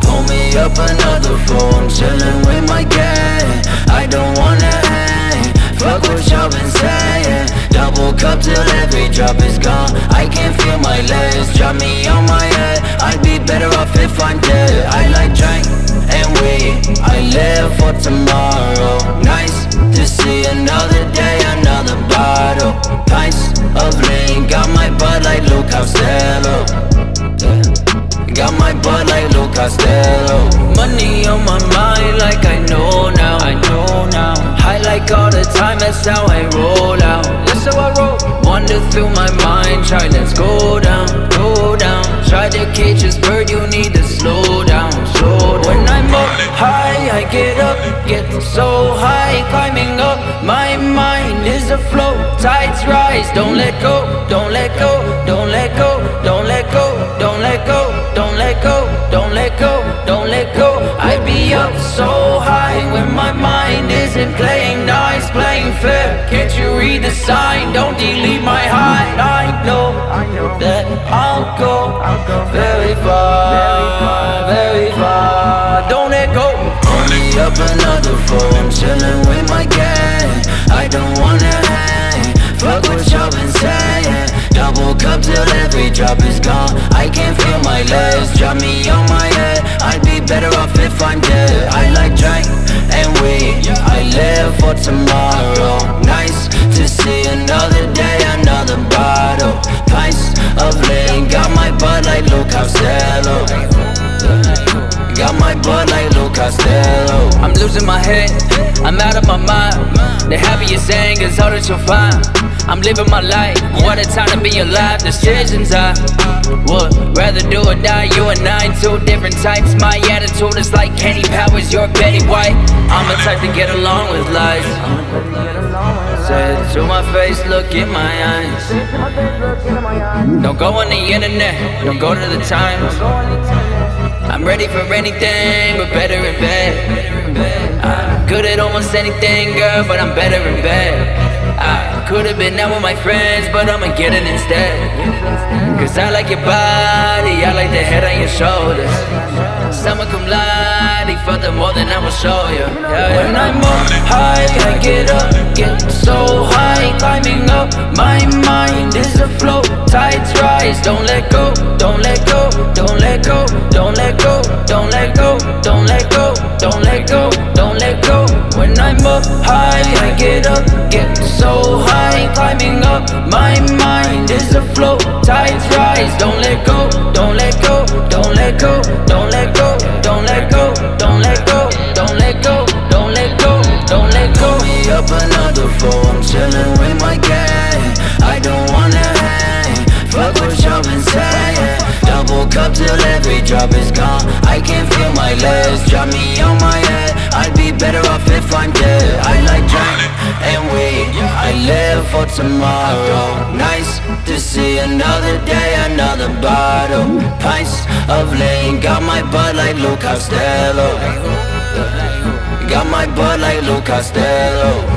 Pull me up another phone, I'm chillin' with my gang. I don't wanna hang, fuck what y'all been saying. Double cup till every drop is gone. I can't feel my legs, drop me on my head. I'd be better off if I'm dead. I like drink and weed, I live for tomorrow. Got my butt like Lou Costello. Money on my mind like I know now. I know now. High like all the time, that's how I roll out. That's how I roll. Wander through my mind, try let's go down, go down. Try to catch this bird, you need to slow down, slow down. When I'm up high, I get up, get so high Climbing up, my mind is afloat Tides rise, don't let go, don't let go, don't let go, don't let go, let go, don't let go, don't let go, don't let go. I be up so high when my mind isn't playing nice, playing fair Can't you read the sign, don't delete my high I know that I'll go very far, very far. Don't let go. Only up another fool, drop is gone. I can't feel my legs, drop me on my head. I'd be better off if I'm dead. I like drink and weed, I live for tomorrow. Nice to see another day, another bottle. Pints of lean, got my butt like Lou Costello Got my butt like Lou Costello I'm losing my head, I'm out of my mind The happiest thing is all that you'll find. I'm living my life, what a time to be alive. Decisions I would rather do or die. You and I, two different types. My attitude is like Kenny Powers, you're Betty White I'm the type to get along with life. Say it to my face, look in my eyes. Don't go on the internet, don't go to the times. I'm ready for anything, but better almost anything, girl, but I'm better in bed. I could have been out with my friends, but I'ma get it instead. Cause I like your body, I like the head on your shoulders. Summer come light, further more than I will show you. Yeah, when I'm up high, I get up, get so high, climbing up. My mind is a flow, tides rise. Don't let go, don't let go, don't let go, don't let go, don't let go, don't let go, don't let go, don't let go. When I'm up high, I get up, get so high, climbing up. My mind is a flow, tides rise. Don't let go, Cup till every drop is gone. I can't feel my legs, drop me on my head. I'd be better off if I'm dead. I like drink and weed, I live for tomorrow. Nice to see another day, another bottle. Pints of lean, got my butt like Lou Costello. Got my butt like Lou Costello.